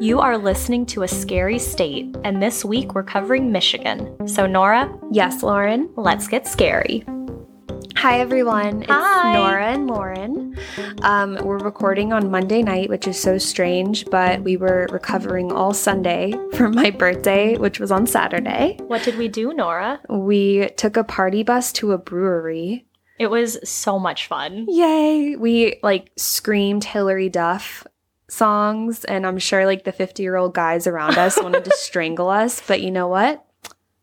You are listening to A Scary State, and this week we're covering Michigan. So, Nora, Yes, Lauren. let's get scary. Hi, everyone. It's Hi. Nora and Lauren. Um, we're recording on Monday night, which is so strange, but we were recovering all Sunday from my birthday, which was on Saturday. What did we do, Nora? We took a party bus to a brewery. It was so much fun. Yay! We like screamed Hilary Duff songs, and I'm sure like the 50 year old guys around us wanted to strangle us, but you know what?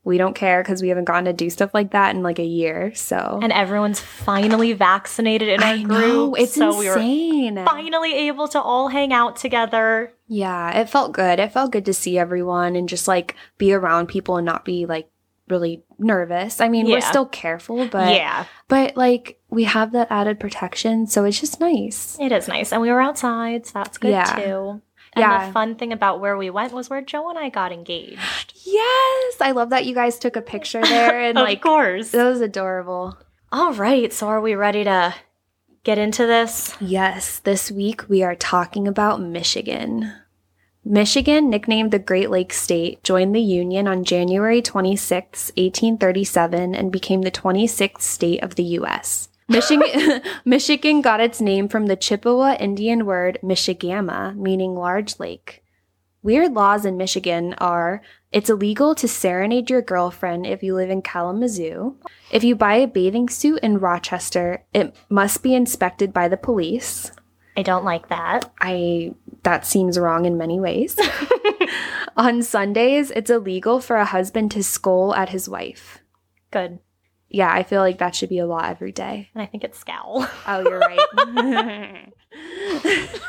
We don't care because we haven't gotten to do stuff like that in like a year. So And everyone's finally vaccinated in our I group. know it's so we were insane. finally able to all hang out together. yeah, it felt good. It felt good to see everyone and just like be around people and not be like really nervous. I mean, we're still careful, but yeah, but like we have that added protection, so it's just nice. it is nice. And we were outside, so that's good Yeah. too. And Yeah. the fun thing about where we went was where Joe and I got engaged. Yes, I love that you guys took a picture there and of like course. that was adorable. All right, so are we ready to get into this? Yes, this week we are talking about Michigan. Michigan, nicknamed the Great Lakes State, joined the Union on January 26, 1837, and became the 26th state of the U.S. Michigan, Michigan got its name from the Chippewa Indian word Michigama, meaning large lake. Weird laws in Michigan are it's illegal to serenade your girlfriend if you live in Kalamazoo. If you buy a bathing suit in Rochester, it must be inspected by the police. I don't like that. I that seems wrong in many ways. On Sundays, it's illegal for a husband to scowl at his wife. Good. Yeah, I feel like that should be a law every day. And I think it's scowl. Oh, you're right.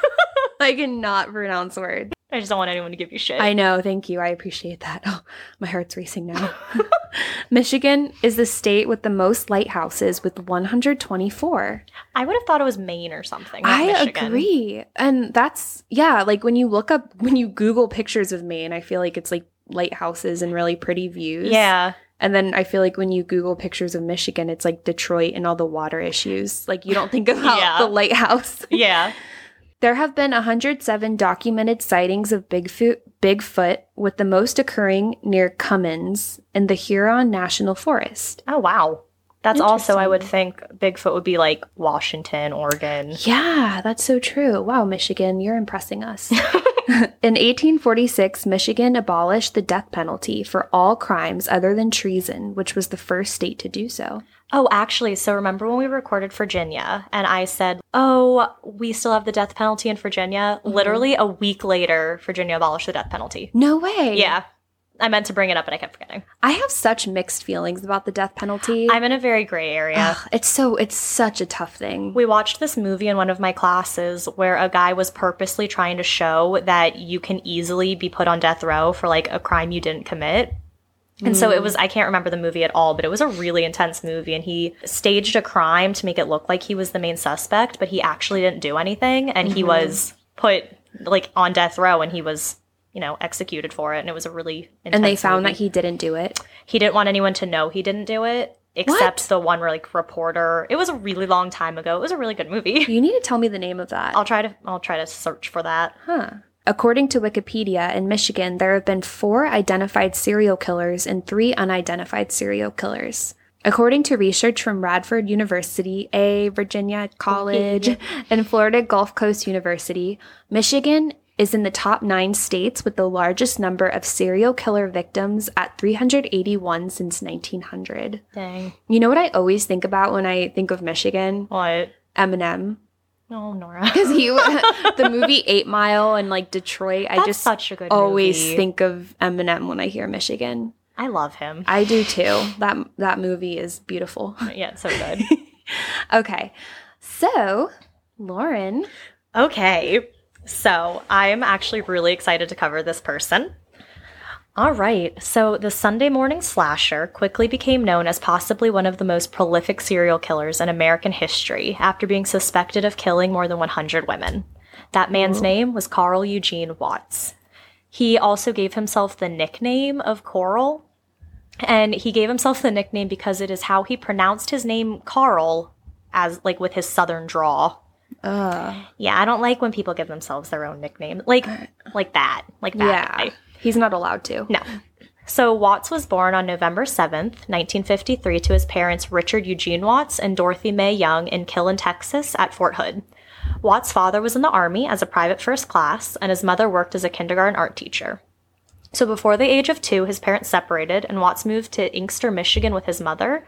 I cannot pronounce words. I just don't want anyone to give you shit. I know, thank you. I appreciate that. Oh, my heart's racing now. Michigan is the state with the most lighthouses with 124. I would have thought it was Maine or something. I Michigan. agree. And that's, yeah, like when you look up, when you Google pictures of Maine, I feel like it's like lighthouses and really pretty views. Yeah. And then I feel like when you Google pictures of Michigan, it's like Detroit and all the water issues. Like you don't think about Yeah. the lighthouse. Yeah. There have been 107 documented sightings of Bigfoot, Bigfoot, with the most occurring near Comins in the Huron National Forest. Oh, wow. That's also, I would think Bigfoot would be like Washington, Oregon. Yeah, that's so true. Wow, Michigan, you're impressing us. In 1846, Michigan abolished the death penalty for all crimes other than treason, which was the first state to do so. Oh, actually, so remember when we recorded Virginia and I said, oh, we still have the death penalty in Virginia? Mm-hmm. Literally a week later, Virginia abolished the death penalty. No way. Yeah. I meant to bring it up, but I kept forgetting. I have such mixed feelings about the death penalty. I'm in a very gray area. Ugh, it's so it's such a tough thing. We watched this movie in one of my classes where a guy was purposely trying to show that you can easily be put on death row for like a crime you didn't commit. And so it mm. was, I can't remember the movie at all, but it was a really intense movie. And he staged a crime to make it look like he was the main suspect, but he actually didn't do anything. And he mm-hmm. was put like on death row and he was, you know, executed for it. And it was a really intense and they found movie. that he didn't do it. he didn't want anyone to know he didn't do it. Except the one where like reporter. It was a really long time ago. It was a really good movie. You need to tell me the name of that. I'll try to I'll try to search for that. Huh. According to Wikipedia, in Michigan, there have been four identified serial killers and three unidentified serial killers. According to research from Radford University, a Virginia College, and Florida Gulf Coast University, Michigan is in the top nine states with the largest number of serial killer victims at 381 since 1900. Dang. You know what I always think about when I think of Michigan? What? Eminem. Oh, Nora. because he the movie Eight Mile and like Detroit. I just such a good always movie. think of Eminem when I hear Michigan. I love him. I do too. That that movie is beautiful. yeah, it's so good. Okay, so Lauren, okay. So I'm actually really excited to cover this person. All right. So the Sunday morning slasher quickly became known as possibly one of the most prolific serial killers in American history after being suspected of killing more than 100 women. That man's name was Carl Eugene Watts. He also gave himself the nickname of Coral, and he gave himself the nickname because it is how he pronounced his name Carl as like with his southern draw. Uh, Yeah, I don't like when people give themselves their own nickname. Like like that. Like that yeah. guy. He's not allowed to. No. So Watts was born on November 7th, 1953 to his parents Richard Eugene Watts and Dorothy Mae Young in Killeen, Texas at Fort Hood. Watts' father was in the army as a private first class and his mother worked as a kindergarten art teacher. So before the age of 2, his parents separated and Watts moved to Inkster, Michigan with his mother.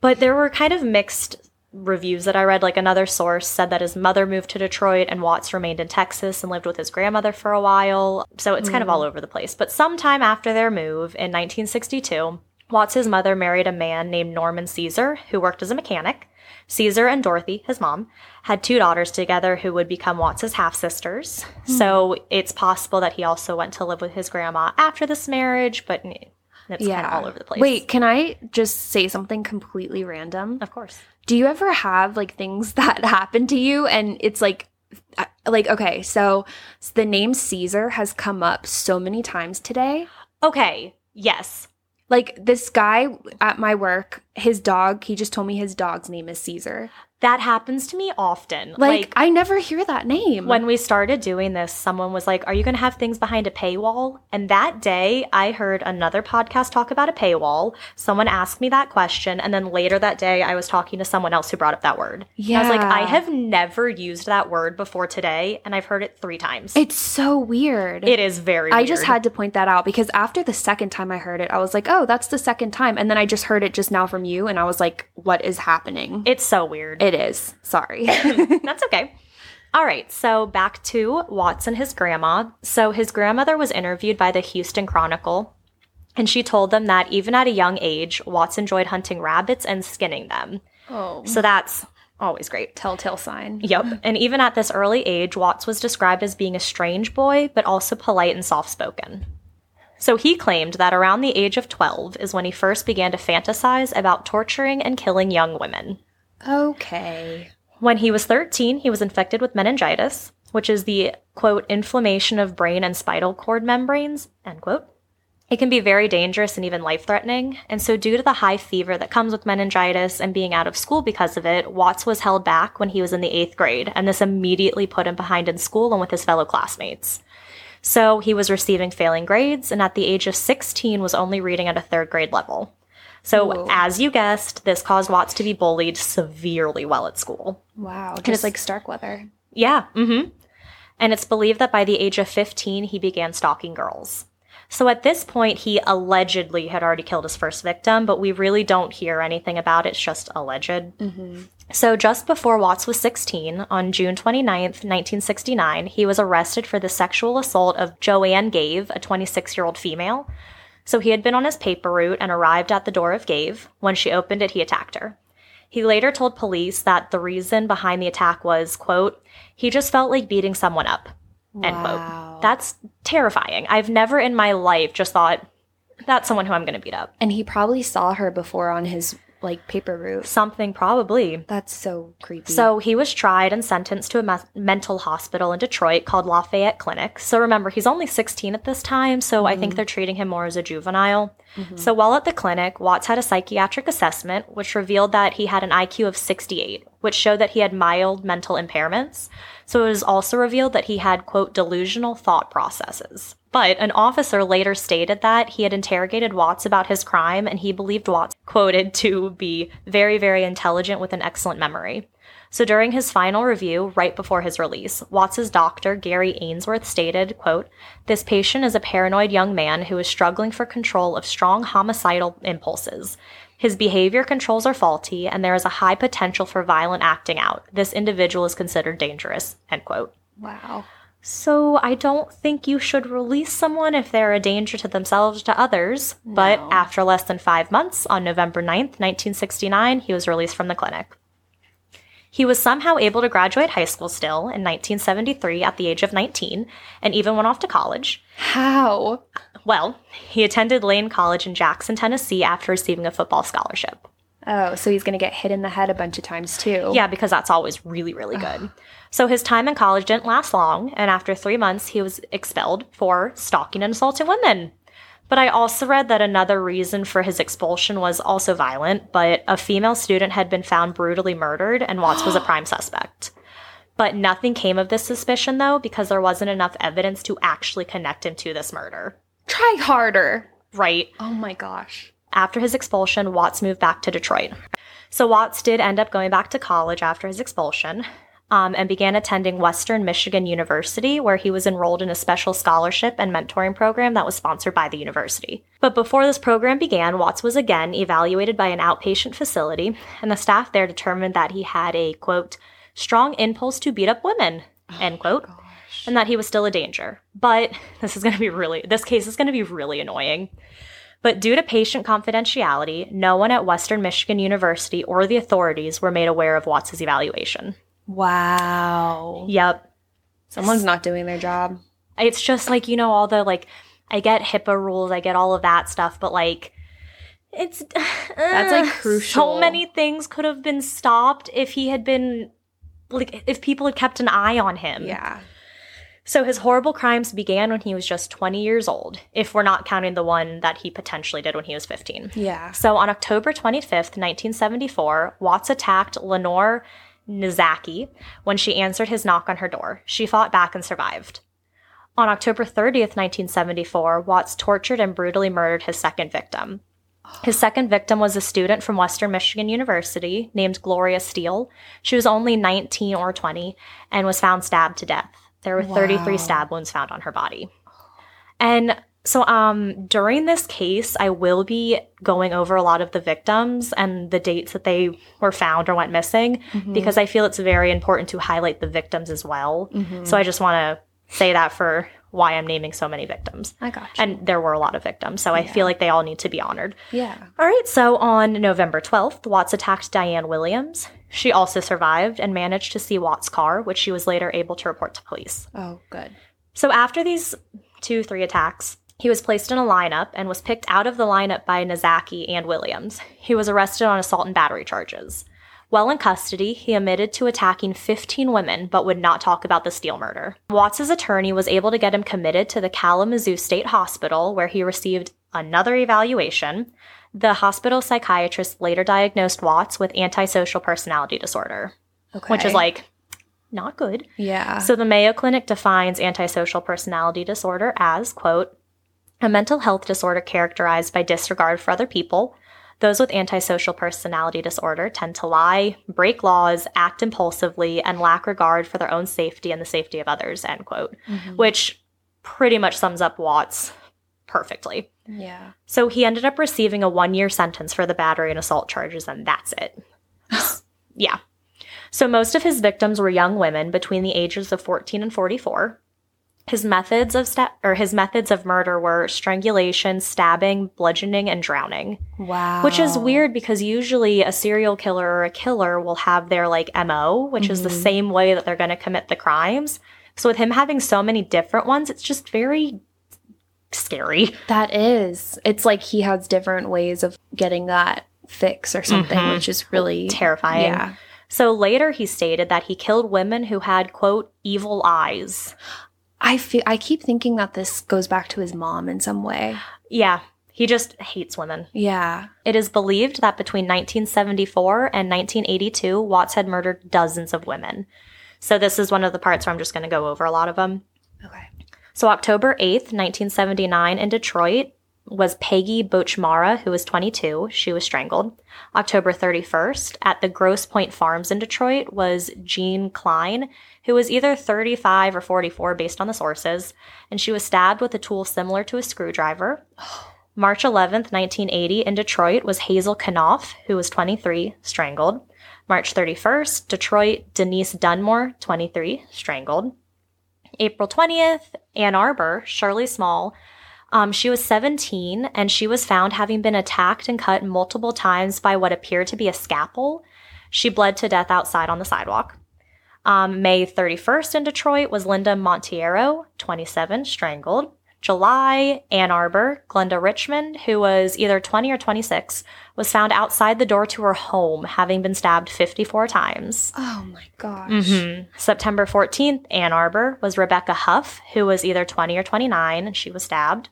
But there were kind of mixed reviews that I read. Like another source said that his mother moved to Detroit and Watts remained in Texas and lived with his grandmother for a while. So it's kind of all mm. over the place. But sometime after their move in 1962, Watts' mother married a man named Norman Caesar, who worked as a mechanic. Caesar and Dorothy, his mom, had two daughters together who would become Watts' half sisters. Hmm. So it's possible that he also went to live with his grandma after this marriage, but it's kind of all over the place. Wait, can I just say something completely random? Of course. Do you ever have like things that happen to you and it's like uh, like okay, so the name Caesar has come up so many times today. Okay. Yes. Like this guy at my work, his dog, he just told me his dog's name is Caesar. That happens to me often. Like, I never hear that name. when we started doing this, someone was like, Are you going to have things behind a paywall? And that day, I heard another podcast talk about a paywall. Someone asked me that question. And then later that day, I was talking to someone else who brought up that word. And I was like, I have never used that word before today. And I've heard it three times. it's so weird. it is very I just had to point that out because after the second time I heard it, I was like, "Oh, that's the second time." And then I just heard it just now from you and I was like, "What is happening?" It's so weird. it is. Sorry. That's okay. All right, so back to Watts and his grandma. So his grandmother was interviewed by the Houston Chronicle, and she told them that even at a young age, Watts enjoyed hunting rabbits and skinning them. oh, So that's always great. telltale sign. Yep. And even at this early age, Watts was described as being a strange boy, but also polite and soft spoken. So he claimed that around the age of 12 is when he first began to fantasize about torturing and killing young women. Okay. When he was 13, he was infected with meningitis, which is the quote, inflammation of brain and spinal cord membranes, end quote. It can be very dangerous and even life threatening. And so, due to the high fever that comes with meningitis and being out of school because of it, Watts was held back when he was in the eighth grade, and this immediately put him behind in school and with his fellow classmates. So, he was receiving failing grades, and at the age of 16 was only reading at a third grade level. So, Ooh. as you guessed, this caused Watts to be bullied severely while at school. Wow. Just it's- like Starkweather. Yeah. Mm-hmm. And it's believed that by the age of 15, he began stalking girls. So at this point, he allegedly had already killed his first victim, but we really don't hear anything about it. It's just alleged. Mm-hmm. So just before Watts was 16, on June 29th, 1969, he was arrested for the sexual assault of Joanne Gave, a 26 year old female. So he had been on his paper route and arrived at the door of Gave. When she opened it, he attacked her. He later told police that the reason behind the attack was, quote, he just felt like beating someone up, end Wow. quote. That's terrifying. I've never in my life just thought, that's someone who I'm going to beat up. And he probably saw her before on his like paper route. Something probably. That's so creepy. So he was tried and sentenced to a me- mental hospital in Detroit called Lafayette Clinic. So remember, he's only 16 at this time, so I think mm-hmm. they're treating him more as a juvenile. Mm-hmm. So while at the clinic, Watts had a psychiatric assessment, which revealed that he had an IQ of 68, which showed that he had mild mental impairments. So it was also revealed that he had, quote, delusional thought processes. But an officer later stated that he had interrogated Watts about his crime and he believed Watts quoted to be very, very intelligent with an excellent memory. So during his final review, right before his release, Watts's doctor, Gary Ainsworth, stated, quote, This patient is a paranoid young man who is struggling for control of strong homicidal impulses. His behavior controls are faulty, and there is a high potential for violent acting out. This individual is considered dangerous, end quote. wow. So I don't think you should release someone if they're a danger to themselves or to others. But after less than five months, on November 9th, 1969, he was released from the clinic. He was somehow able to graduate high school still in 1973 at the age of 19 and even went off to college. How? Well, he attended Lane College in Jackson, Tennessee after receiving a football scholarship. Oh, so he's gonna get hit in the head a bunch of times too. Yeah, because that's always really, really good. So his time in college didn't last long, and after three months, he was expelled for stalking and assaulting women. But I also read that another reason for his expulsion was also violent, but a female student had been found brutally murdered, and Watts was a prime suspect. But nothing came of this suspicion, though, because there wasn't enough evidence to actually connect him to this murder. Try harder. Right. Oh my gosh. After his expulsion, Watts moved back to Detroit. So Watts did end up going back to college after his expulsion um, and began attending Western Michigan University, where he was enrolled in a special scholarship and mentoring program that was sponsored by the university. But before this program began, Watts was again evaluated by an outpatient facility, and the staff there determined that he had a quote, strong impulse to beat up women, end quote. And that he was still a danger. But this is going to be really, this case is going to be really annoying. But due to patient confidentiality, no one at Western Michigan University or the authorities were made aware of Watts' evaluation. Wow. Yep. Someone's not doing their job. It's just like, you know, all the like, I get HIPAA rules, I get all of that stuff, but like, it's That's, like, crucial. So many things could have been stopped if he had been, like, if people had kept an eye on him. Yeah. So his horrible crimes began when he was just 20 years old, if we're not counting the one that he potentially did when he was 15. Yeah. So on October 25th, 1974, Watts attacked Lenore Knizacky when she answered his knock on her door. She fought back and survived. On October 30th, 1974, Watts tortured and brutally murdered his second victim. His second victim was a student from Western Michigan University named Gloria Steele. She was only 19 or 20 and was found stabbed to death. There were 33 stab wounds found on her body. And so um during this case, I will be going over a lot of the victims and the dates that they were found or went missing because I feel it's very important to highlight the victims as well. So I just want to say that for why I'm naming so many victims. I got you. And there were a lot of victims, so I feel like they all need to be honored. yeah. All right, so on November 12th, Watts attacked Diane Williams. She also survived and managed to see Watts' car, which she was later able to report to police. Oh, good. So after these two, three attacks, he was placed in a lineup and was picked out of the lineup by Nazaki and Williams. He was arrested on assault and battery charges. While in custody, he admitted to attacking 15 women but would not talk about the Steele murder. Watts's attorney was able to get him committed to the Kalamazoo State Hospital where he received another evaluation. The hospital psychiatrist later diagnosed Watts with antisocial personality disorder, Okay. which is like not good. yeah. So the Mayo Clinic defines antisocial personality disorder as, quote, a mental health disorder characterized by disregard for other people. Those with antisocial personality disorder tend to lie, break laws, act impulsively, and lack regard for their own safety and the safety of others, end quote. Mm-hmm. Which pretty much sums up Watts perfectly. yeah. So he ended up receiving a one year sentence for the battery and assault charges, and that's it. yeah. So most of his victims were young women between the ages of 14 and 44. His methods of sta- or his methods of murder were strangulation, stabbing, bludgeoning, and drowning. Wow. Which is weird because usually a serial killer or a killer will have their like MO, which is the Mhm. same way that they're going to commit the crimes. So with him having so many different ones, it's just very scary. That is. It's like he has different ways of getting that fix or something, Mhm. which is really Terrifying. Yeah. So later he stated that he killed women who had, quote, evil eyes. I feel I keep thinking that this goes back to his mom in some way. Yeah, he just hates women. Yeah. It is believed that between 1974 and 1982, Watts had murdered dozens of women. So this is one of the parts where I'm just going to go over a lot of them. Okay. So October 8th, 1979 in Detroit was Peggy Bochmara, who was 22. She was strangled. October 31st at the Grosse Pointe Farms in Detroit was Jeanne Clyne, who was either 35 or 44 based on the sources, and she was stabbed with a tool similar to a screwdriver. March 11th, 1980 in Detroit was Hazel Knopf, who was 23, strangled. March 31st, Detroit, Denise Dunmore, 23, strangled. April 20th, Ann Arbor, Shirley Small. Um, she was 17 and she was found having been attacked and cut multiple times by what appeared to be a scalpel. She bled to death outside on the sidewalk. Um, May 31st in Detroit was Linda Montiero, 27, strangled. July, Ann Arbor, Glenda Richmond, who was either 20 or 26, was found outside the door to her home, having been stabbed 54 times. Oh my gosh. Mhm. September 14th, Ann Arbor, was Rebecca Huff, who was either 20 or 29, and she was stabbed.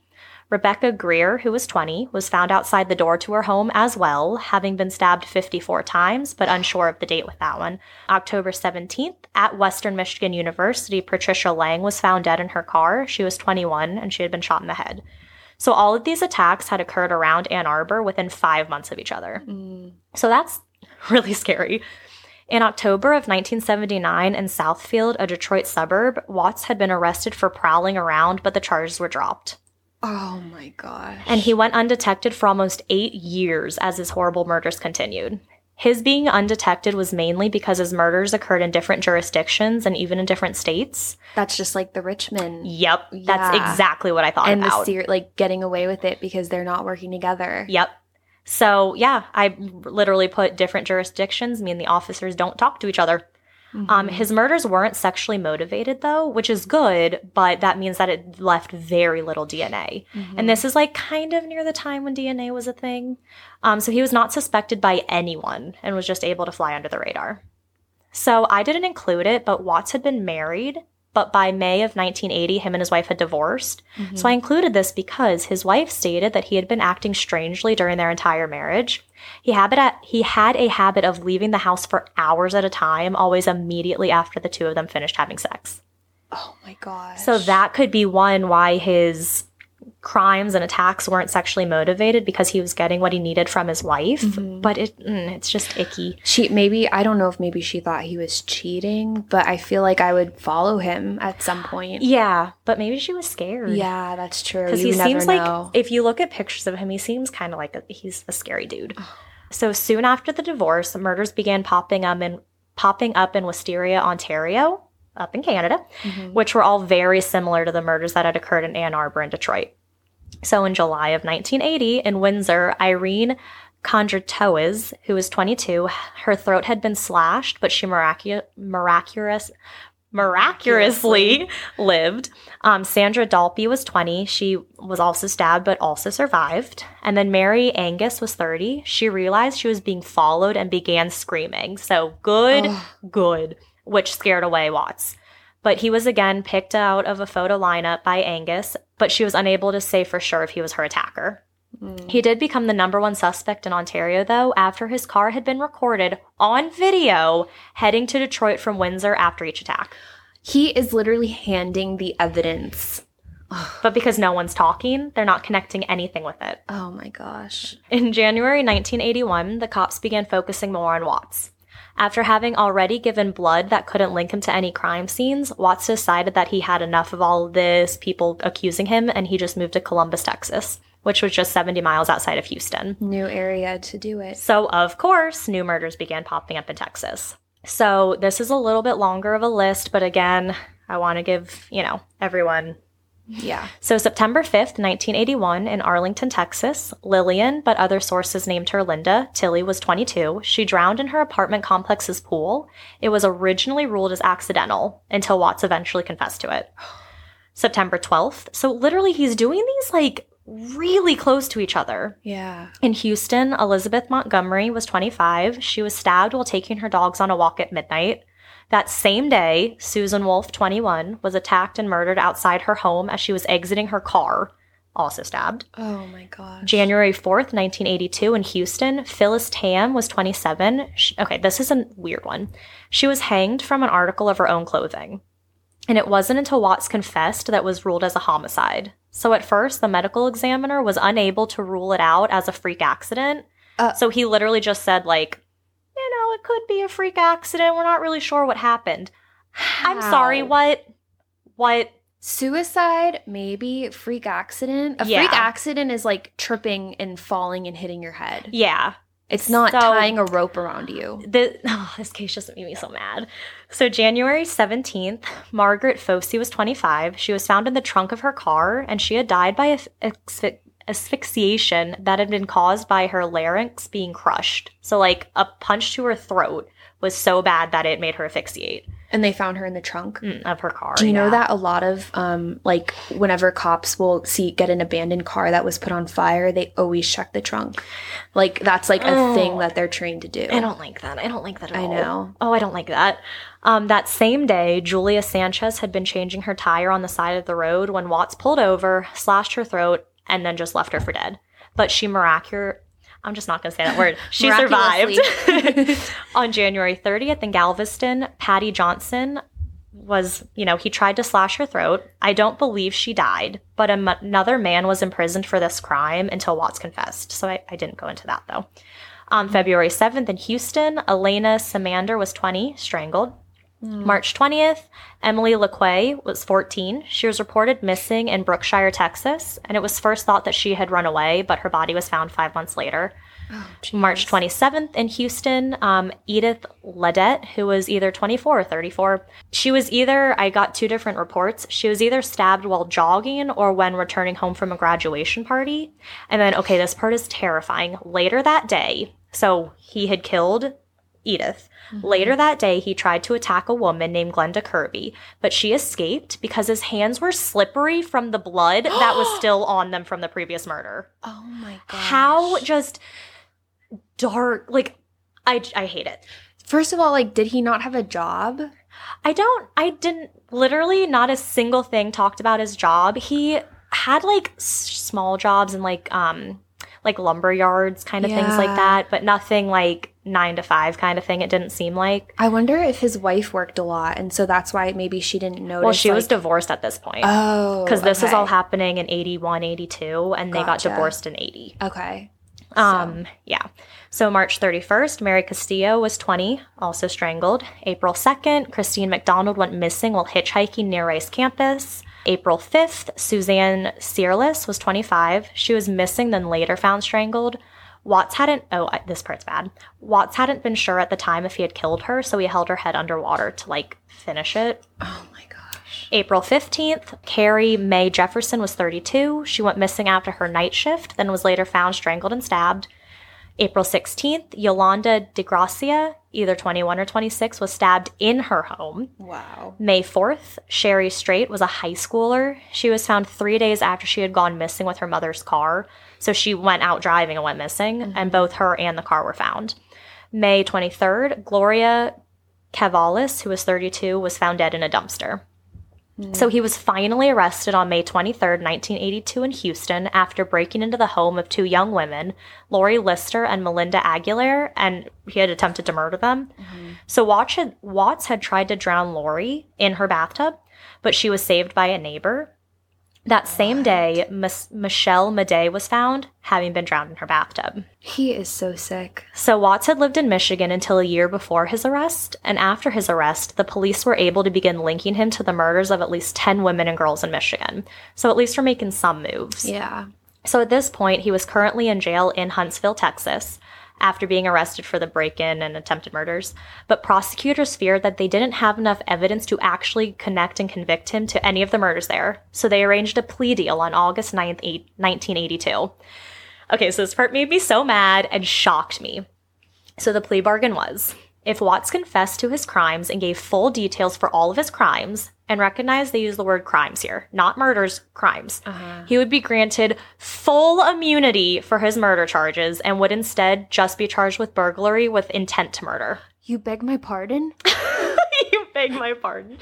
Rebecca Greer, who was 20, was found outside the door to her home as well, having been stabbed 54 times, but unsure of the date with that one. October 17th, at Western Michigan University, Patricia Lang was found dead in her car. She was 21 and she had been shot in the head. So all of these attacks had occurred around Ann Arbor within five months of each other. Mm. So that's really scary. In October of 1979 in Southfield, a Detroit suburb, Watts had been arrested for prowling around, but the charges were dropped. Oh my gosh. And he went undetected for almost eight years as his horrible murders continued. His being undetected was mainly because his murders occurred in different jurisdictions and even in different states. That's just like the Richmond Yep, that's exactly what I thought and the about. ser- like getting away with it because they're not working together. Yep. So, yeah, I literally put different jurisdictions mean the officers don't talk to each other. Um, his murders weren't sexually motivated, though, which is good, but that means that it left very little DNA. And this is like kind of near the time when DNA was a thing. Um, so he was not suspected by anyone and was just able to fly under the radar. So I didn't include it, but Watts had been married, but by May of 1980, him and his wife had divorced. So I included this because his wife stated that he had been acting strangely during their entire marriage. He, habit at, he had a habit of leaving the house for hours at a time, always immediately after the two of them finished having sex. Oh my gosh. So that could be one why his crimes and attacks weren't sexually motivated because he was getting what he needed from his wife. But it, mm, it's just icky. she maybe I don't know if maybe she thought he was cheating, but I feel like I would follow him at some point. Yeah, but maybe she was scared. Yeah, that's true. Because he never seems know. like, if you look at pictures of him, he seems kind of like a, he's a scary dude. So soon after the divorce, murders began popping up in popping up in Wisteria, Ontario, up in Canada, Mm-hmm. which were all very similar to the murders that had occurred in Ann Arbor and Detroit. So in July of 1980, in Windsor, Irene Kondratowicz, who was 22, her throat had been slashed, but she miracu- miraculous, miraculously lived. Um, Sandra Dalpy was 20. She was also stabbed, but also survived. And then Mary Angus was 30. She realized she was being followed and began screaming. So good, good, which scared away Watts. But he was again picked out of a photo lineup by Angus, but she was unable to say for sure if he was her attacker. Hmm. He did become the number one suspect in Ontario, though, after his car had been recorded on video heading to Detroit from Windsor after each attack. he is literally handing the evidence. But because no one's talking, they're not connecting anything with it. Oh my gosh. In January 1981, the cops began focusing more on Watts. After having already given blood that couldn't link him to any crime scenes, Watts decided that he had enough of all this, people accusing him, and he just moved to Columbus, Texas, which was just 70 miles outside of Houston. New area to do it. So, of course, new murders began popping up in Texas. So, this is a little bit longer of a list, but again, I want to give, you know, everyone Yeah. so, September 5th, 1981, in Arlington, Texas, Lillian, but other sources named her Linda, Tilley was 22. She drowned in her apartment complex's pool. It was originally ruled as accidental until Watts eventually confessed to it. September 12th. So, literally, he's doing these like really close to each other. Yeah. In Houston, Elizabeth Montgomery was 25. She was stabbed while taking her dogs on a walk at midnight. That same day, Susan Wolf, 21, was attacked and murdered outside her home as she was exiting her car, also stabbed. Oh my God. January 4th, 1982, in Houston, Phyllis Tamm was 27. Sh okay, this is a weird one. She was hanged from an article of her own clothing. And it wasn't until Watts confessed that it was ruled as a homicide. So at first, the medical examiner was unable to rule it out as a freak accident. Uh. so he literally just said, like, you know, it could be a freak accident. We're not really sure what happened. I'm sorry, what? What? Suicide, maybe freak accident. A Yeah. freak accident is like tripping and falling and hitting your head. Yeah. It's not So- tying a rope around you. The, oh, this case just made me so mad. So, January 17th, Margaret Fossi was 25. She was found in the trunk of her car and she had died by asphy- asphyxiation that had been caused by her larynx being crushed. So, like, a punch to her throat was so bad that it made her asphyxiate And they found her in the trunk. mm, of her car. Do you know that a lot of um like whenever cops will see get an abandoned car that was put on fire, they always check the trunk. Like that's like a Oh. thing that they're trained to do. I don't like that. I don't like that at I all. know. Oh, I don't like that. Um, that same day, Julia Sanchez had been changing her tire on the side of the road when Watts pulled over, slashed her throat, and then just left her for dead. But she miraculous. I'm just not going to say that word. She survived. On January 30th in Galveston, Patty Johnson was, you know, he tried to slash her throat. I don't believe she died, but another man was imprisoned for this crime until Watts confessed. So I, I didn't go into that though. On February 7th in Houston, Elena Semander was 20, strangled. March 20th, Emily LaQua was 14. She was reported missing in Brookshire, Texas, and it was first thought that she had run away, but her body was found five months later. March 27th in Houston, um, Edith Ledette, who was either 24 or 34, she was either, I got two different reports, she was either stabbed while jogging or when returning home from a graduation party. And then, okay, this part is terrifying. Later that day, so he had killed Edith. Later that day, he tried to attack a woman named Glenda Kirby, but she escaped because his hands were slippery from the blood that was still on them from the previous murder. Oh my god. How just dark, like, I, I hate it. First of all, like, did he not have a job? I don't, I didn't, literally not a single thing talked about his job. He had like s- small jobs and like, um, like lumber yards kind of things like that, but nothing like nine to five kind of thing. It didn't seem like. I wonder if his wife worked a lot, and so that's why maybe she didn't notice. Well, she was divorced at this point. Oh, Because this is okay. all happening in 81, 82, and they got divorced in 80. Okay. Um, yeah. So March 31st, Mary Castillo was 20, also strangled. April 2nd, Christine McDonald went missing while hitchhiking near Rice campus. April 5th, Suzanne Searles was 25. She was missing, then later found strangled. Watts hadn't, oh, I- this part's bad. Watts hadn't been sure at the time if he had killed her, so he held her head underwater to like finish it. Oh my gosh. April 15th, Carrie Mae Jefferson was 32. She went missing after her night shift, then was later found strangled and stabbed. April 16th, Yolanda DeGracia, either 21 or 26, was stabbed in her home. Wow. May 4th, Sherry Straight was a high schooler. She was found three days after she had gone missing with her mother's car. So she went out driving and went missing, and mm-hmm. both her and the car were found. May 23rd, Gloria Cavalis, who was 32, was found dead in a dumpster. So mm. he was finally arrested on May 23rd, 1982, in Houston after breaking into the home of two young women, Lori Lister and Melinda Aguilar, and he had attempted to murder them. Mm-hmm. So Watts had, Watts had tried to drown Lori in her bathtub, but she was saved by a neighbor. That same day, Michelle Madej was found, having been drowned in her bathtub. He is so sick. So Watts had lived in Michigan until a year before his arrest, and after his arrest, the police were able to begin linking him to the murders of at least 10 women and girls in Michigan. So at least we're making some moves. Yeah. So at this point, he was currently in jail in Huntsville, Texas, after being arrested for the break in and attempted murders. But prosecutors feared that they didn't have enough evidence to actually connect and convict him to any of the murders there. So they arranged a plea deal on August 9th, eight- 1982. Okay, so this part made me so mad and shocked me. So the plea bargain was if Watts confessed to his crimes and gave full details for all of his crimes, and recognize they use the word crimes here, not murders, crimes, he would be granted full immunity for his murder charges and would instead just be charged with burglary with intent to murder. You beg my pardon? you beg my pardon.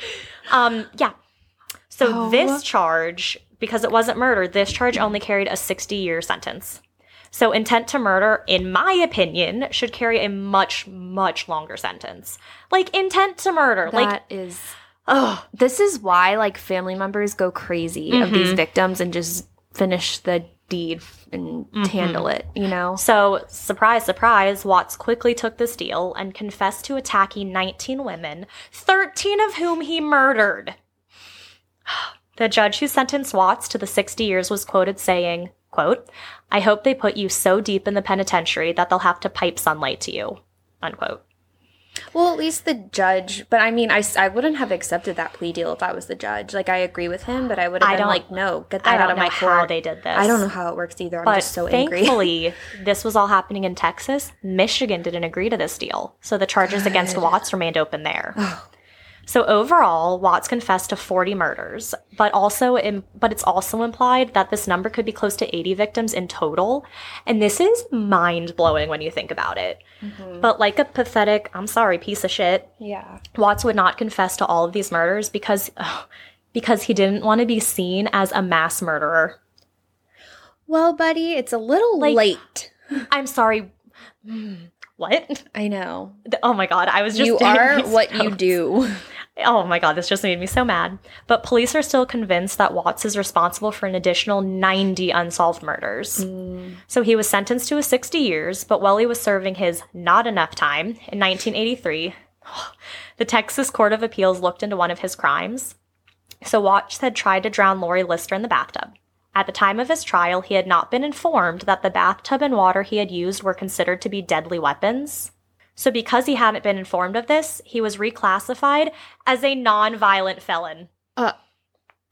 Um, yeah. So Oh. this charge, because it wasn't murder, this charge only carried a 60 year sentence. So intent to murder, in my opinion, should carry a much, much longer sentence. Like intent to murder. like, That is. Oh, This is why like family members go crazy of these mm-hmm. victims and just finish the deed and mm-hmm. handle it. You know. So, surprise, surprise, Watts quickly took this deal and confessed to attacking 19 women, 13 of whom he murdered. The judge who sentenced Watts to the 60 years was quoted saying, quote, I hope they put you so deep in the penitentiary that they'll have to pipe sunlight to you, unquote. Well, at least the judge. But I mean, I, I wouldn't have accepted that plea deal if I was the judge. Like I agree with him, but I would have I been like, no, get that out don't of know my how court. they did this. I don't know how it works either. I'm But just so angry. thankfully, this was all happening in Texas. Michigan didn't agree to this deal, so the charges against Watts remained open there. Oh, So overall, Watts confessed to 40 murders, but also im- but it's also implied that this number could be close to 80 victims in total, and this is mind-blowing when you think about it. But like a pathetic, I'm sorry, piece of shit, yeah. Watts would not confess to all of these murders because because he didn't want to be seen as a mass murderer. Well, buddy, it's a little Like- late. I'm sorry. Hmm, What? I know. Oh my god, I was just you are what you do. Oh my god, this just made me so mad. But police are still convinced that Watts is responsible for an additional 90 unsolved murders. Mm. So he was sentenced to a 60 years, but while he was serving his not enough time in 1983, the Texas Court of Appeals looked into one of his crimes. So Watts had tried to drown Lori Lister in the bathtub. At the time of his trial, he had not been informed that the bathtub and water he had used were considered to be deadly weapons. So, because he hadn't been informed of this, he was reclassified as a non-violent felon. Uh,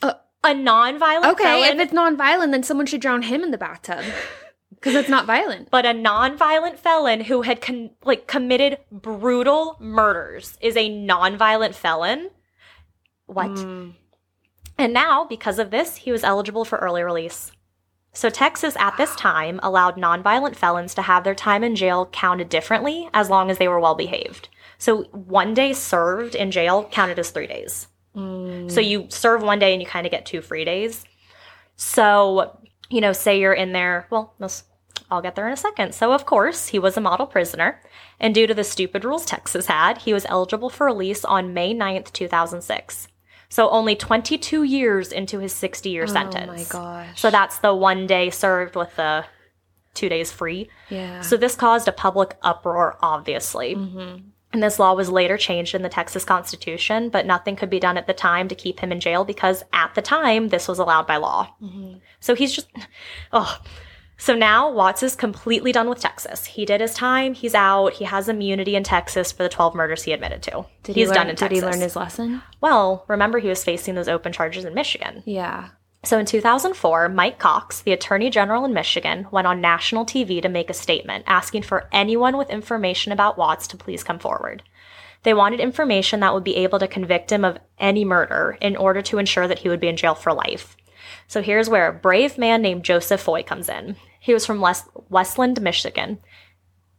uh, A non-violent okay, felon, if it's non-violent, then someone should drown him in the bathtub because it's not violent. but a non-violent felon who had con- like committed brutal murders is a non-violent felon. What? Mm. And now, because of this, he was eligible for early release. So, Texas at this time allowed nonviolent felons to have their time in jail counted differently as long as they were well behaved. So, one day served in jail counted as three days. Mm. So, you serve one day and you kind of get two free days. So, you know, say you're in there, well, I'll get there in a second. So, of course, he was a model prisoner. And due to the stupid rules Texas had, he was eligible for release on May 9th, 2006. So, only 22 years into his 60 year sentence. Oh my gosh. So, that's the one day served with the two days free. yeah. So, this caused a public uproar, obviously. Mhm. And this law was later changed in the Texas Constitution, but nothing could be done at the time to keep him in jail because at the time this was allowed by law. Mhm. So he's just, oh. So now Watts is completely done with Texas. He did his time. He's out. He has immunity in Texas for the 12 murders he admitted to. Did he's he learn, done in Did Texas. he learn his lesson? well, remember he was facing those open charges in Michigan. Yeah. So in 2004, Mike Cox, the Attorney General in Michigan, went on national TV to make a statement asking for anyone with information about Watts to please come forward. They wanted information that would be able to convict him of any murder in order to ensure that he would be in jail for life. So here's where a brave man named Joseph Foy comes in. He was from West- Westland, Michigan.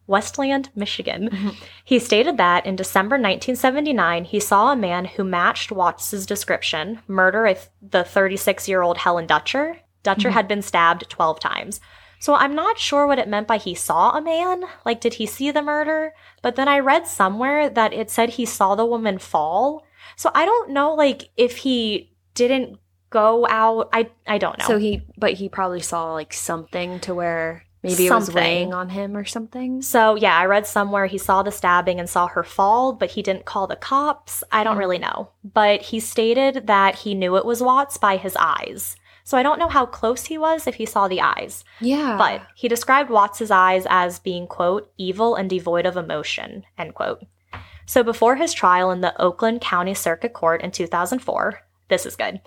Westland, Michigan. Mm-hmm. He stated that in December 1979, he saw a man who matched Watts's description murder the 36 year old Helen Dutcher. Dutcher mm-hmm. had been stabbed 12 times. So I'm not sure what it meant by he saw a man. Like, did he see the murder? But then I read somewhere that it said he saw the woman fall. So I don't know, like, if he didn't go out. I I don't know. So he, but he probably saw like something to where maybe it was Something. weighing on him or something. So yeah, I read somewhere he saw the stabbing and saw her fall, but he didn't call the cops. I don't really know. But he stated that he knew it was Watts by his eyes. So I don't know how close he was if he saw the eyes. Yeah. But he described Watts's eyes as being, quote, evil and devoid of emotion, end quote. So before his trial in the Oakland County Circuit Court in 2004, this is good.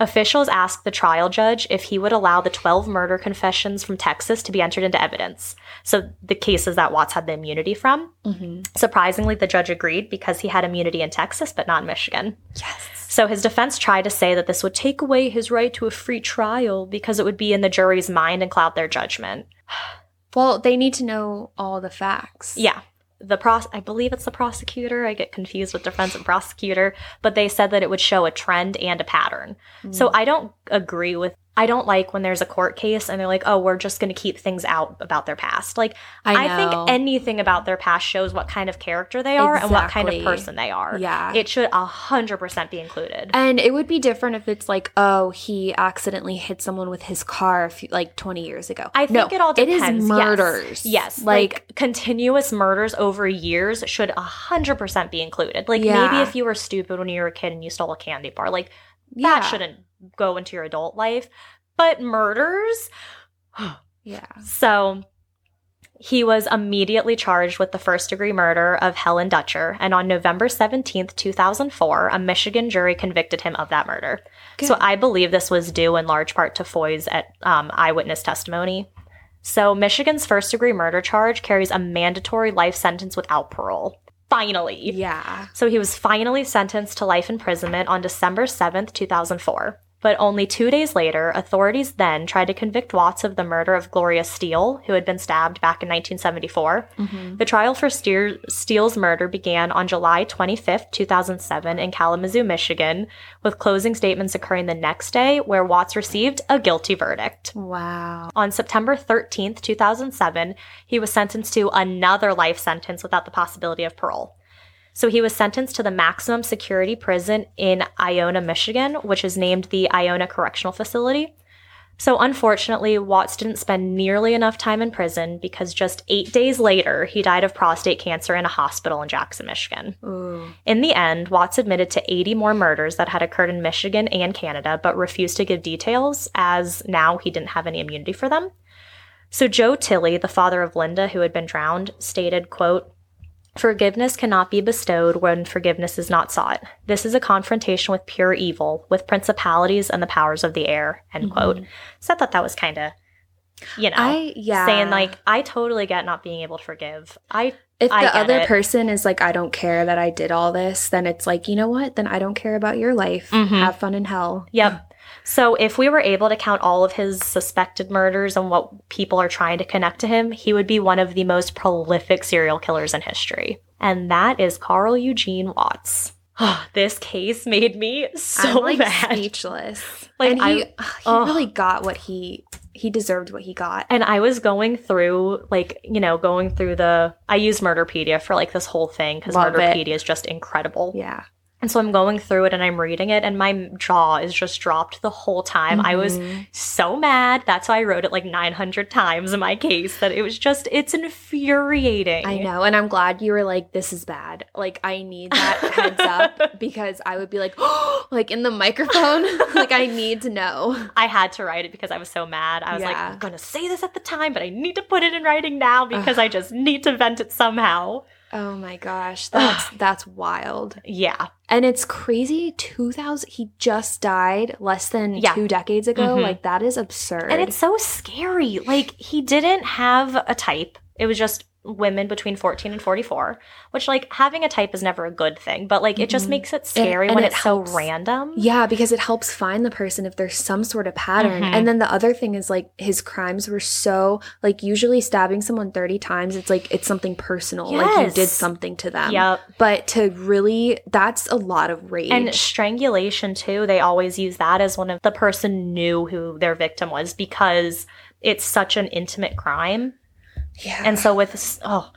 Officials asked the trial judge if he would allow the 12 murder confessions from Texas to be entered into evidence. So the cases that Watts had the immunity from. hmm Surprisingly, the judge agreed because he had immunity in Texas, but not in Michigan. yes. So his defense tried to say that this would take away his right to a free trial because it would be in the jury's mind and cloud their judgment. Well, they need to know all the facts. Yeah. The pros I believe it's the prosecutor. I get confused with defense and prosecutor, but they said that it would show a trend and a pattern. So hmm. I don't agree with I don't like when there's a court case and they're like, "Oh, we're just going to keep things out about their past." Like I, I, think anything about their past shows what kind of character they are and what kind of person they are. Yeah. It should a hundred percent be included. And it would be different if it's like, oh, he accidentally hit someone with his car a few, like 20 years ago. I think No, it all depends. It is Yes. murders. Yes. Like, Like, continuous murders over years should 100% be included. Like Yeah. maybe if you were stupid when you were a kid and you stole a candy bar, like yeah. that shouldn't go into your adult life. But murders? Yeah. So he was immediately charged with the first degree murder of Helen Dutcher. And on November 17th, 2004, a Michigan jury convicted him of that murder. So I believe this was due in large part to Foy's at, um, eyewitness testimony. So Michigan's first degree murder charge carries a mandatory life sentence without parole. Finally. Yeah. So he was finally sentenced to life imprisonment on December 7th, 2004. But only two days later, authorities then tried to convict Watts of the murder of Gloria Steele, who had been stabbed back in 1974. Mm-hmm. The trial for Steer- Steele's murder began on July 25, 2007, in Kalamazoo, Michigan, with closing statements occurring the next day, where Watts received a guilty verdict. Wow. On September 13, 2007, he was sentenced to another life sentence without the possibility of parole. So he was sentenced to the maximum security prison in Iona, Michigan, which is named the Iona Correctional Facility. So unfortunately, Watts didn't spend nearly enough time in prison because just eight days later, he died of prostate cancer in a hospital in Jackson, Michigan. Ooh. In the end, Watts admitted to 80 more murders that had occurred in Michigan and Canada, but refused to give details as now he didn't have any immunity for them. So Joe Tilley, the father of Linda who had been drowned, stated, quote, Forgiveness cannot be bestowed when forgiveness is not sought. This is a confrontation with pure evil, with principalities and the powers of the air. End quote. So I thought that was kind of, you know, I yeah. saying like, I totally get not being able to forgive. I if I the other it. person is like, I don't care that I did all this, then it's like, you know what? Then I don't care about your life. Mhm. Have fun in hell. Yep. So if we were able to count all of his suspected murders and what people are trying to connect to him, he would be one of the most prolific serial killers in history. And that is Carl Eugene Watts. this case made me so I'm like mad. speechless. Like, and he, I- he really got what he he deserved what he got. And I was going through, like, you know, going through the. I use Murderpedia for like this whole thing because Murderpedia is just incredible. Yeah. And so I'm going through it and I'm reading it, and my jaw is just dropped the whole time. I was Mhm. so mad. That's why I wrote it like 900 times in my case that it was just, it's infuriating. I know, and I'm glad you were like, "This is bad." Like, I need that heads up because I would be like, like in the microphone, like I need to know. I had to write it because I was so mad. I was like, I'm going to say this at the time, but I need to put it in writing now because I just need to vent it somehow. Oh my gosh, that's that's wild. Yeah. And it's crazy. Two thousand. He just died less than Yeah. two decades ago. Mhm. Like that is absurd. And it's so scary. Like, he didn't have a type, it was just women between 14 and 44, which, like, having a type is never a good thing, but, like, it just Mhm. makes it scary and when it it's helps. so random. Yeah, because it helps find the person if there's some sort of pattern. Mhm. And then the other thing is like his crimes were so like usually stabbing someone 30 times, it's like it's something personal. Like you did something to them. Yep. But to really that's a lot of rage. And strangulation too, they always use that as one of the person knew who their victim was because it's such an intimate crime. Yeah. And so with oh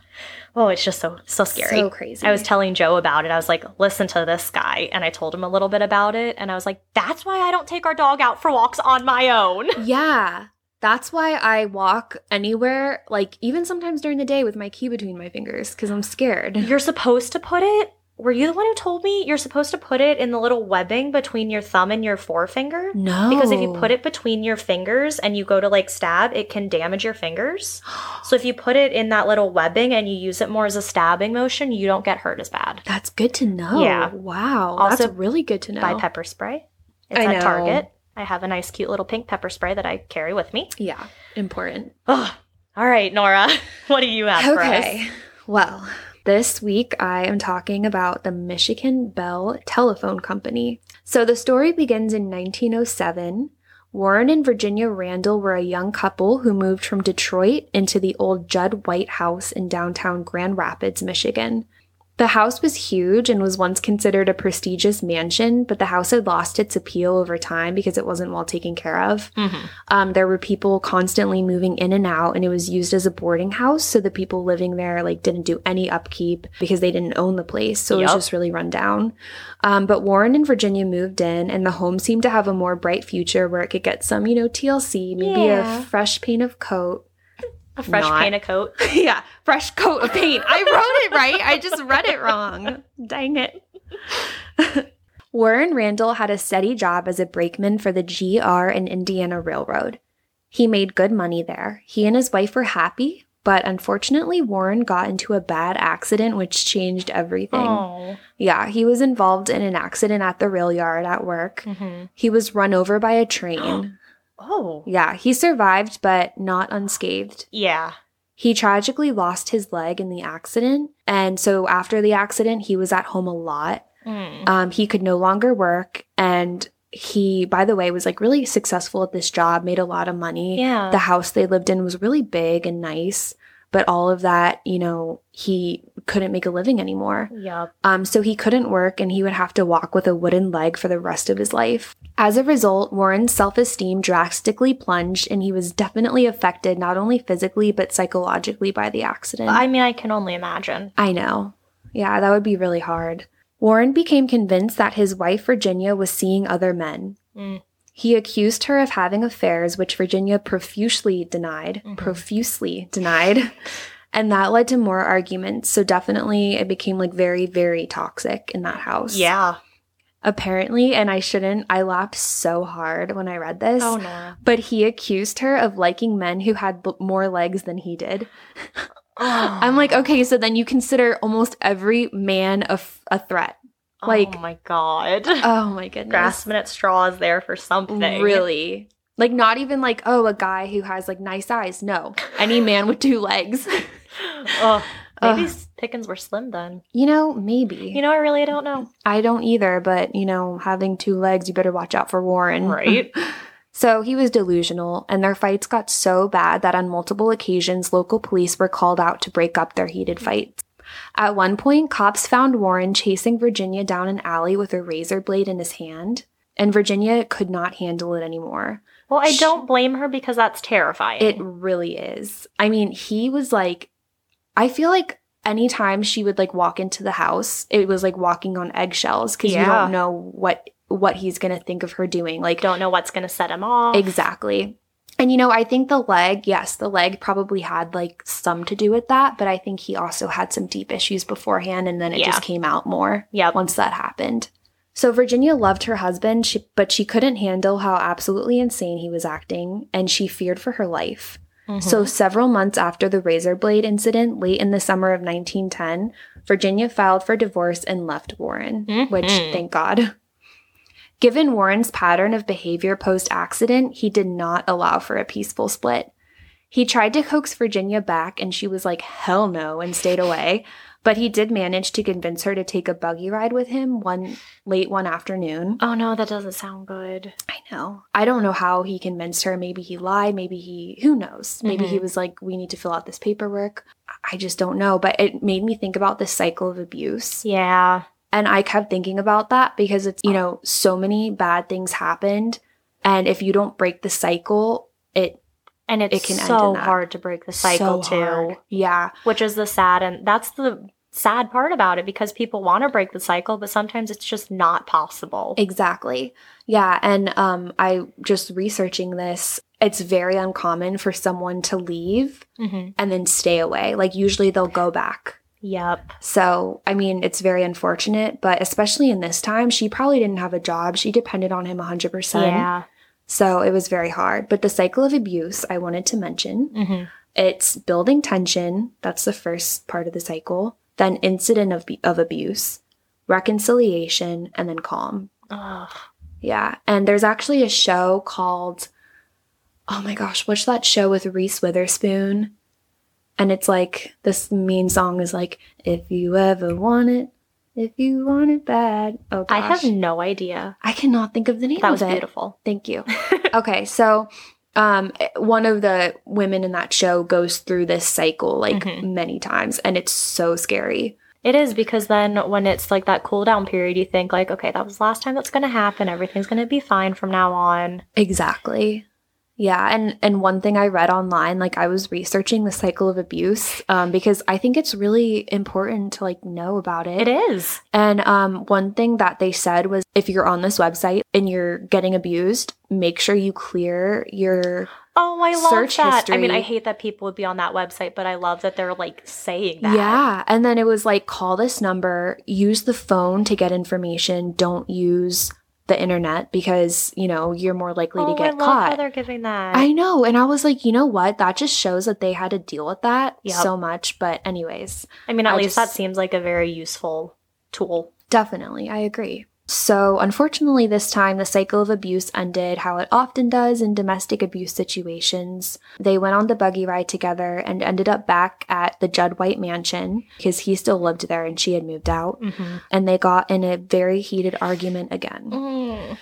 oh it's just so so scary. So crazy. I was telling Joe about it. I was like, listen to this guy. And I told him a little bit about it. And I was like, that's why I don't take our dog out for walks on my own. Yeah. That's why I walk anywhere, like even sometimes during the day with my key between my fingers because I'm scared. You're supposed to put it. Were you the one who told me you're supposed to put it in the little webbing between your thumb and your forefinger? No. Because if you put it between your fingers and you go to like stab, it can damage your fingers. So if you put it in that little webbing and you use it more as a stabbing motion, you don't get hurt as bad. That's good to know. Yeah. Wow. Also, that's really good to know. Buy pepper spray. It's I at know. Target. I have a nice, cute little pink pepper spray that I carry with me. Yeah. Important. Oh, all right, Nora. What do you have for us? Okay. Well, this week I am talking about the Michigan Bell Telephone Company. So the story begins in 1907. Warren and Virginia Randall were a young couple who moved from Detroit into the old Judd White House in downtown Grand Rapids, Michigan. The house was huge and was once considered a prestigious mansion, but the house had lost its appeal over time because it wasn't well taken care of. Mhm. Um, there were people constantly moving in and out, and it was used as a boarding house. So the people living there like didn't do any upkeep because they didn't own the place. So it was just really run down. Um, but Warren and Virginia moved in, and the home seemed to have a more bright future where it could get some, you know, TLC, maybe Yeah. a fresh paint of coat. A fresh Not. paint of coat. yeah, fresh coat of paint. I wrote it right. I just read it wrong. Dang it. Warren Randall had a steady job as a brakeman for the GR and Indiana Railroad. He made good money there. He and his wife were happy, but unfortunately, Warren got into a bad accident which changed everything. Oh. Yeah, he was involved in an accident at the rail yard at work. hmm He was run over by a train. Oh. yeah, he survived, but not unscathed. Yeah. He tragically lost his leg in the accident. And so after the accident, he was at home a lot. Mm. Um, he could no longer work. And he, by the way, was like really successful at this job, made a lot of money. Yeah. The house they lived in was really big and nice, but all of that, you know, he couldn't make a living anymore. Yep. Um, so he couldn't work and he would have to walk with a wooden leg for the rest of his life. As a result, Warren's self esteem drastically plunged and he was definitely affected not only physically but psychologically by the accident. I mean, I can only imagine. I know. Yeah, that would be really hard. Warren became convinced that his wife Virginia was seeing other men. Mm. He accused her of having affairs, which Virginia profusely denied. Mhm. Profusely denied. And that led to more arguments. So definitely it became like very, very toxic in that house. Yeah. Apparently, and I shouldn't, I laughed so hard when I read this. Oh, no. But he accused her of liking men who had b- more legs than he did. oh. I'm like, okay, so then you consider almost every man a, f- a threat. Oh like- oh my god. Oh my goodness. Grasping at straws there for something. Really? Like, not even like, oh, a guy who has like nice eyes. No, any man with two legs. Ugh. Maybe Ugh. Pickens were slim then. You know, maybe. You know, I really don't know. I don't either, but you know, having two legs, you better watch out for Warren. Right? So he was delusional, and their fights got so bad that on multiple occasions, local police were called out to break up their heated fights. At one point, cops found Warren chasing Virginia down an alley with a razor blade in his hand, and Virginia could not handle it anymore. Well, I don't blame her because that's terrifying. It really is. I mean, he was like, I feel like anytime she would like walk into the house, it was like walking on eggshells because you Yeah. don't know what what he's gonna think of her doing. Like, don't know what's going to set him off. Exactly. And you know, I think the leg, yes, the leg probably had like some to do with that, but I think he also had some deep issues beforehand and then it Yeah. just came out more Yep. once that happened. So Virginia loved her husband, she, but she couldn't handle how absolutely insane he was acting and she feared for her life. Mhm. So several months after the razor blade incident, late in the summer of 1910, Virginia filed for divorce and left Warren, which Mhm. thank God. Given Warren's pattern of behavior post accident, he did not allow for a peaceful split. He tried to coax Virginia back, and she was like, hell no, and stayed away. But he did manage to convince her to take a buggy ride with him one late one afternoon. oh no, that doesn't sound good. I know. I don't know how he convinced her. Maybe he lied. Maybe he, who knows? Maybe he Mhm. was like, we need to fill out this paperwork. I just don't know. But it made me think about this cycle of abuse. Yeah. And I kept thinking about that because it's, you know, so many bad things happened. And if you don't break the cycle, it And it's It can end so in that. hard to break the cycle so too, hard. Yeah. which is the sad and that's the sad part about it because people want to break the cycle, but sometimes it's just not possible. Exactly. Yeah. And um, I just researching this, it's very uncommon for someone to leave hmm and then stay away. Like usually they'll go back. Yep. So, I mean, it's very unfortunate, but especially in this time, she probably didn't have a job. She depended on him 100%. Yeah. So it was very hard. But the cycle of abuse, I wanted to mention, hmm it's building tension. That's the first part of the cycle. Then incident of, of abuse, reconciliation, and then calm. Ugh. Yeah. And there's actually a show called, oh my gosh, what's that show with Reese Witherspoon? And it's like, this main song is like, if you ever want it, if you want it bad. Oh gosh. I have no idea. I cannot think of the name That was beautiful. Thank you. okay, so um one of the women in that show goes through this cycle like Mhm. many times and it's so scary. It is because then when it's like that cool down period, you think like, okay, that was the last time that's going to happen. Everything's going to be fine from now on. Exactly. Yeah, and and one thing I read online, like I was researching the cycle of abuse, um, because I think it's really important to like know about it. It is. And um, one thing that they said was, if you're on this website and you're getting abused, make sure you clear your Oh, I love Search that. I mean, I hate that people would be on that website, but I love that they're like saying that. Yeah. And then it was like, call this number, use the phone to get information. Don't use the internet because, you know, you're more likely oh, to get I love how caught. they're giving that. I know. And I was like, you know what? That just shows that they had to deal with that Yep. so much. But, anyways, I mean, at I least that seems like a very useful tool. definitely, I agree. So, unfortunately, this time the cycle of abuse ended how it often does in domestic abuse situations. They went on the buggy ride together and ended up back at the Judd White mansion because he still lived there and she had moved out. Mm-hmm. and they got in a very heated argument again.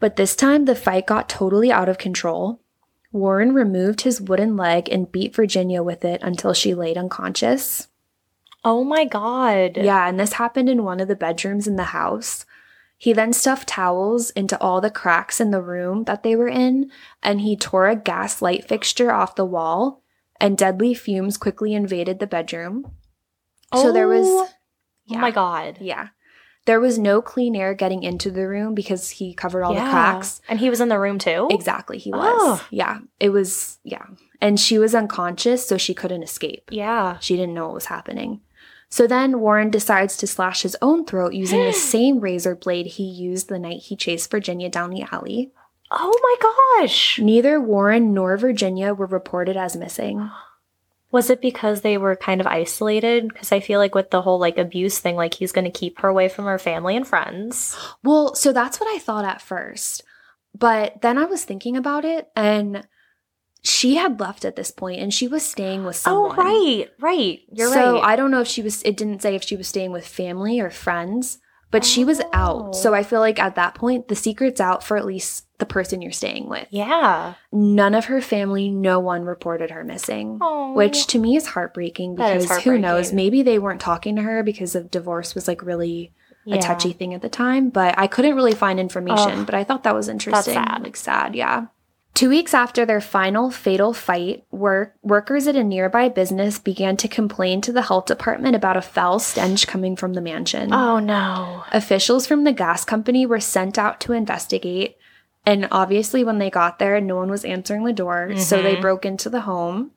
But this time, the fight got totally out of control. Warren removed his wooden leg and beat Virginia with it until she laid unconscious. Oh my god. Yeah, and this happened in one of the bedrooms in the house. He then stuffed towels into all the cracks in the room that they were in, and he tore a gas light fixture off the wall, and deadly fumes quickly invaded the bedroom. Oh, So there was. Oh Yeah. my god. Yeah. There was no clean air getting into the room because he covered all the cracks. And he was in the room too? Exactly, he was. Oh. Yeah. It was, yeah. And she was unconscious, so she couldn't escape. Yeah. She didn't know what was happening. So then Warren decides to slash his own throat using the same razor blade he used the night he chased Virginia down the alley. Oh my gosh. Neither Warren nor Virginia were reported as missing. Was it because they were kind of isolated? Because I feel like with the whole like abuse thing, like he's going to keep her away from her family and friends. Well, so that's what I thought at first. But then I was thinking about it and she had left at this point and she was staying with oh, someone. Oh, right, right. You're so right. So I don't know if she was, it didn't say if she was staying with family or friends, but she was Oh. out. So I feel like at that point, the secret's out for at least the person you're staying with. yeah. None of her family, no one reported her missing. Oh. Which to me is heartbreaking is because who knows? Maybe they weren't talking to her because of divorce was like really a touchy thing at the time, but I couldn't really find information. But I thought that was interesting. sad. Like sad, yeah. Two weeks after their final fatal fight, work workers at a nearby business began to complain to the health department about a foul stench coming from the mansion. Oh no. Officials from the gas company were sent out to investigate, and obviously, when they got there, no one was answering the door, so they Mhm. broke into the home.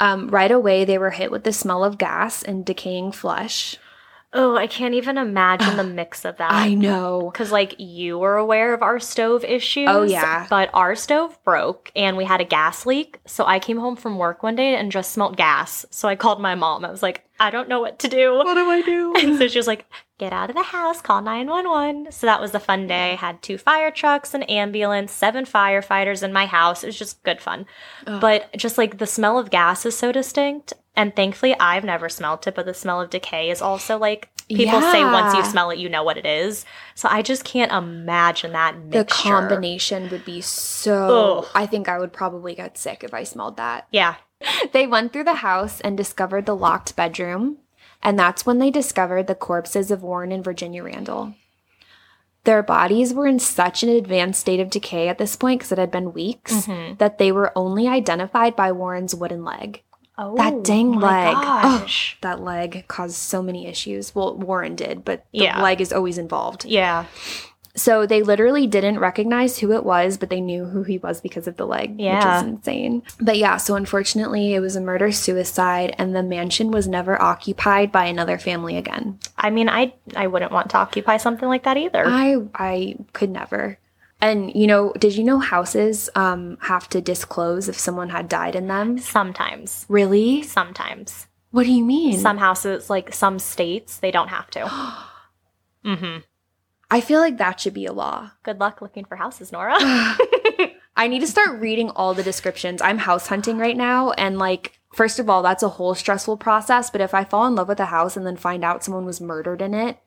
Um, right away, they were hit with the smell of gas and decaying flesh. Oh, I can't even imagine the mix of that. I know. Because, like, you were aware of our stove issues. Oh, yeah. But our stove broke and we had a gas leak. So I came home from work one day and just smelt gas. So I called my mom. I was like, I don't know what to do. What do I do? And so she was like, get out of the house, call 911. So that was a fun day. I had two fire trucks, an ambulance, seven firefighters in my house. It was just good fun. Ugh. But just like the smell of gas is so distinct. And thankfully, I've never smelled it, but the smell of decay is also like people say once you smell it, you know what it is. So I just can't imagine that the combination would be so. Ugh. I think I would probably get sick if I smelled that. Yeah. They went through the house and discovered the locked bedroom, and that's when they discovered the corpses of Warren and Virginia Randall. Their bodies were in such an advanced state of decay at this point because it had been weeks Mhm. that they were only identified by Warren's wooden leg. Oh, That dang leg. Gosh. That leg caused so many issues. Well, Warren did, but the Yeah. leg is always involved. Yeah. So they literally didn't recognize who it was, but they knew who he was because of the leg, Yeah. which is insane. But yeah, so unfortunately, it was a murder suicide, and the mansion was never occupied by another family again. I mean, I I wouldn't want to occupy something like that either. I I could never. And you know, did you know houses um have to disclose if someone had died in them? Sometimes. Really? Sometimes. What do you mean? Some houses, like some states, they don't have to. mm-hmm. I feel like that should be a law. Good luck looking for houses, Nora. I need to start reading all the descriptions. I'm house hunting right now, and like, first of all, that's a whole stressful process. But if I fall in love with a house and then find out someone was murdered in it,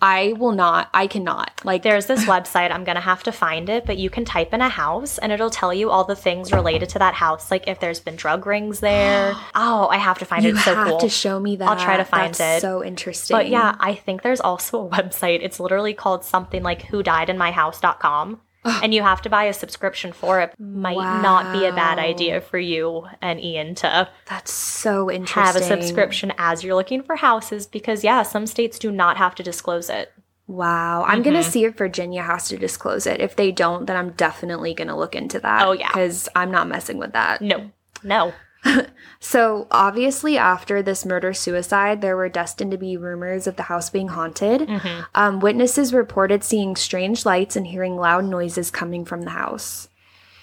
I will not. I cannot. Like, There's this website, I'm going to have to find it, but you can type in a house and it'll tell you all the things related to that house. Like if there's been drug rings there. oh, I have to find you it. It's so have cool. to show me that. I'll try to find That's it. So interesting. But yeah, I think there's also a website. It's literally called something like who died in my house.com. and you have to buy a subscription for it. Might not be a bad idea for you and Ian to that's so interesting. have a subscription as you're looking for houses because yeah, some states do not have to disclose it. Wow. I'm going to mm-hmm. see if Virginia has to disclose it. If they don't, then I'm definitely going to look into that. Oh, yeah. Because I'm not messing with that. No. No. So, obviously, after this murder suicide, there were destined to be rumors of the house being haunted. hmm Um, witnesses reported seeing strange lights and hearing loud noises coming from the house.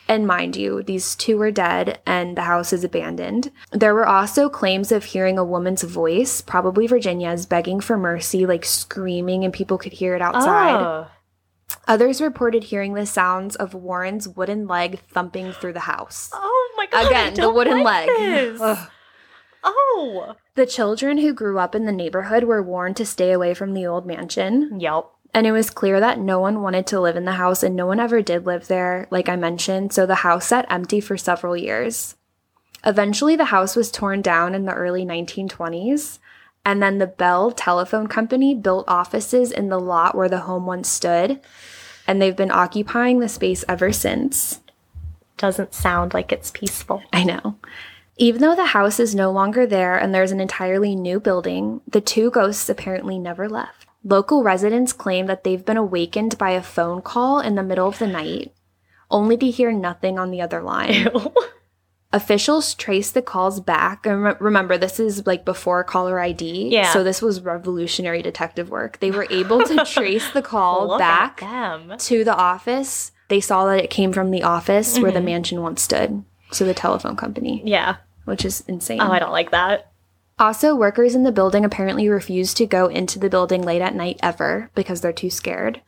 And mind you, these two were dead and the house is abandoned. There were also claims of hearing a woman's voice, probably Virginia's, begging for mercy, like screaming, and people could hear it outside. Oh. Others reported hearing the sounds of Warren's wooden leg thumping through the house. Oh my god. Again, the wooden like leg. Oh. The children who grew up in the neighborhood were warned to stay away from the old mansion. Yep. And it was clear that no one wanted to live in the house and no one ever did live there, like I mentioned, so the house sat empty for several years. Eventually, the house was torn down in the early 1920s, and then the Bell Telephone Company built offices in the lot where the home once stood, and they've been occupying the space ever since. Doesn't sound like it's peaceful. I know. Even though the house is no longer there and there's an entirely new building, the two ghosts apparently never left. Local residents claim that they've been awakened by a phone call in the middle of the night, only to hear nothing on the other line. Officials traced the calls back. And re- remember, this is like before caller ID. Yeah. So this was revolutionary detective work. They were able to trace the call back to the office. They saw that it came from the office where the Mm-hmm. mansion once stood. So the telephone company, Yeah. which is insane. Oh, I don't like that. Also, workers in the building apparently refuse to go into the building late at night ever because they're too scared.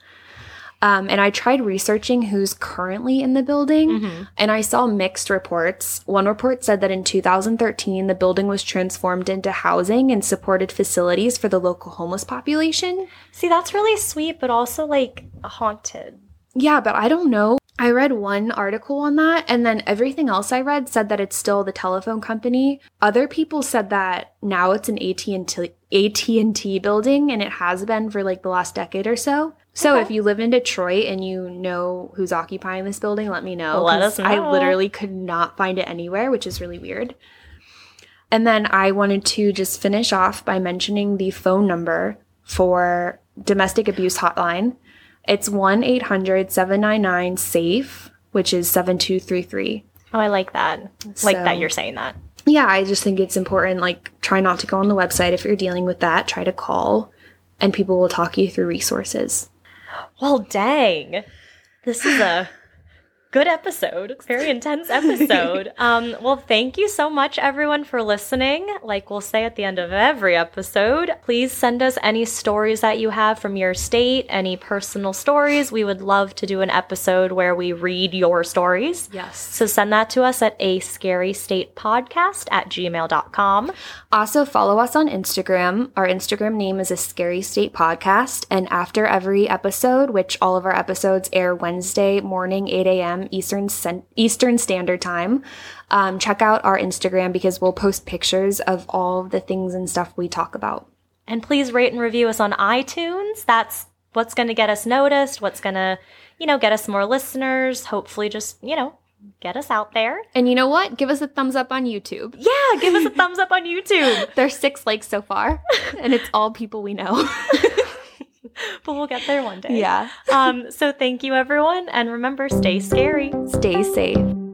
Um, and I tried researching who's currently in the building, and I saw mixed reports. One report said that in 2013, the building was transformed into housing and supported facilities for the local homeless population. See, that's really sweet, but also like haunted. Yeah, but I don't know. I read one article on that, and then everything else I read said that it's still the telephone company. Other people said that now it's an AT and T AT and T building, and it has been for like the last decade or so. So Okay. if you live in Detroit and you know who's occupying this building, let me know. Let us I literally could not find it anywhere, which is really weird. And then I wanted to just finish off by mentioning the phone number for domestic abuse hotline. It's 1 800 799 SAFE, which is 7233. Oh, I like that. Like that you're saying that. Yeah, I just think it's important. Like, try not to go on the website if you're dealing with that. Try to call, and people will talk you through resources. Well, dang. This is a good episode. Very intense episode. Um, well, thank you so much, everyone, for listening. Like we'll say at the end of every episode, please send us any stories that you have from your state, any personal stories. We would love to do an episode where we read your stories. Yes. So send that to us at a scary state podcast at gmail.com. Also, follow us on Instagram. Our Instagram name is a Scary State Podcast. And after every episode, which all of our episodes air Wednesday morning, 8 a.m. Eastern Eastern Standard Time, um, check out our Instagram because we'll post pictures of all the things and stuff we talk about. And please rate and review us on iTunes. That's what's going to get us noticed, what's going to, you know, get us more listeners, hopefully just, you know, get us out there. And you know what? Give us a thumbs up on YouTube. Yeah, give us a thumbs up on YouTube. There's six likes so far, and it's all people we know. But we'll get there one day. yeah. Um, so thank you everyone and remember stay scary. Stay safe.